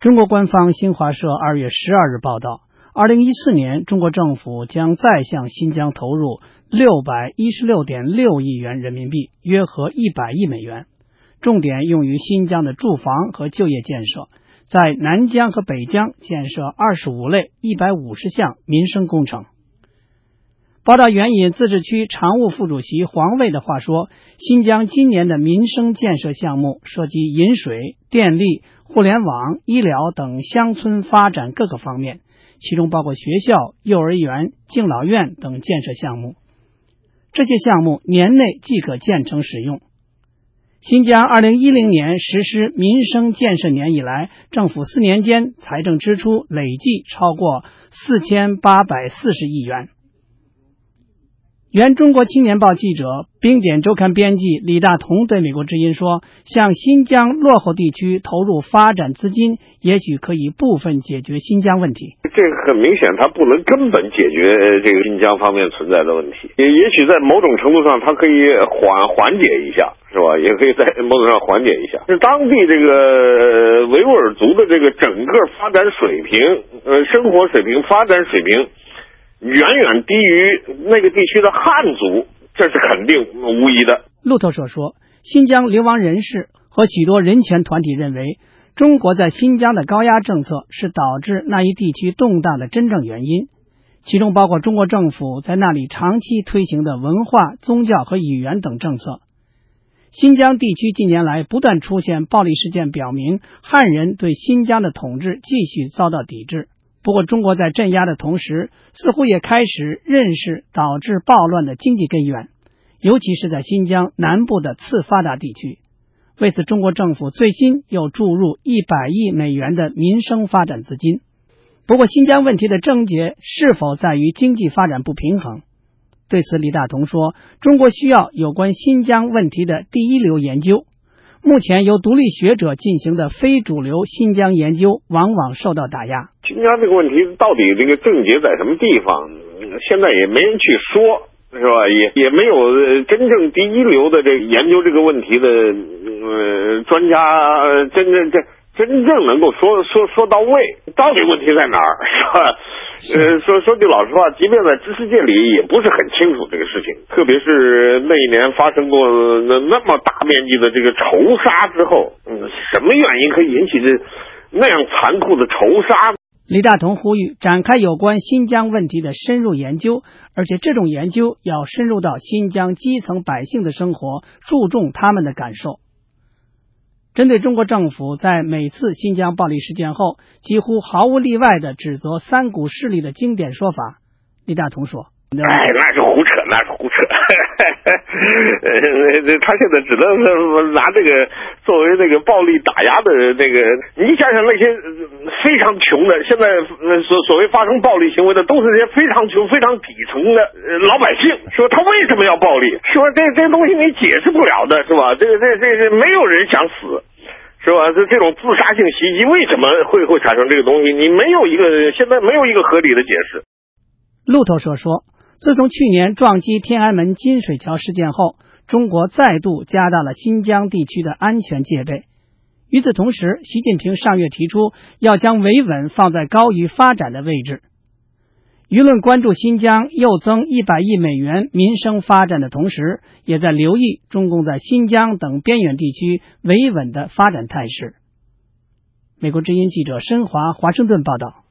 中国官方新华社二月十二日报道，二零一四年，中国政府将再向新疆投入六百一十六点六亿元人民币，约合一百亿美元，重点用于新疆的住房和就业建设，在南疆和北疆建设二十五类一百五十项民生工程。报道援引自治区常务副主席黄卫的话说：“新疆今年的民生建设项目涉及饮水、电力、互联网、医疗等乡村发展各个方面，其中包括学校、幼儿园、敬老院等建设项目。这些项目年内即可建成使用。新疆二零一零年实施民生建设年以来，政府四年间财政支出累计超过四千八百四十亿元。”原中国青年报记者、冰点周刊编辑李大同对美国之音说：“向新疆落后地区投入发展资金，也许可以部分解决新疆问题。这个很明显，它不能根本解决这个新疆方面存在的问题。也也许在某种程度上，它可以缓缓解一下，是吧？也可以在某种上缓解一下。是当地这个维吾尔族的这个整个发展水平、呃，生活水平、发展水平。”远远低于那个地区的汉族，这是肯定无疑的。路透社说，新疆流亡人士和许多人权团体认为，中国在新疆的高压政策是导致那一地区动荡的真正原因，其中包括中国政府在那里长期推行的文化、宗教和语言等政策。新疆地区近年来不断出现暴力事件，表明汉人对新疆的统治继续遭到抵制。不过，中国在镇压的同时，似乎也开始认识导致暴乱的经济根源，尤其是在新疆南部的次发达地区。为此，中国政府最新又注入一百亿美元的民生发展资金。不过，新疆问题的症结是否在于经济发展不平衡？对此，李大同说：“中国需要有关新疆问题的第一流研究。”目前由独立学者进行的非主流新疆研究，往往受到打压。新疆这个问题到底这个症结在什么地方？现在也没人去说，是吧？也也没有真正第一流的这研究这个问题的呃专家，真正这。真正能够说说说到位，到底问题在哪儿，是吧？呃，说说句老实话，即便在知识界里也不是很清楚这个事情。特别是那一年发生过那那么大面积的这个仇杀之后，嗯，什么原因可以引起这那样残酷的仇杀？李大同呼吁展开有关新疆问题的深入研究，而且这种研究要深入到新疆基层百姓的生活，注重他们的感受。针对中国政府在每次新疆暴力事件后几乎毫无例外的指责三股势力的经典说法，李大同说。哎，那是胡扯，那是胡扯。呃，他现在只能拿这个作为那个暴力打压的那个。你想想那些非常穷的，现在所所谓发生暴力行为的，都是些非常穷、非常底层的老百姓。说他为什么要暴力？说这这东西你解释不了的，是吧？这个这这这没有人想死，是吧？这这种自杀性袭击为什么会会产生这个东西？你没有一个现在没有一个合理的解释。路透社说。自从去年撞击天安门金水桥事件后，中国再度加大了新疆地区的安全戒备。与此同时，习近平上月提出要将维稳放在高于发展的位置。舆论关注新疆又增一百亿美元民生发展的同时，也在留意中共在新疆等边远地区维稳的发展态势。美国之音记者申华华盛顿报道。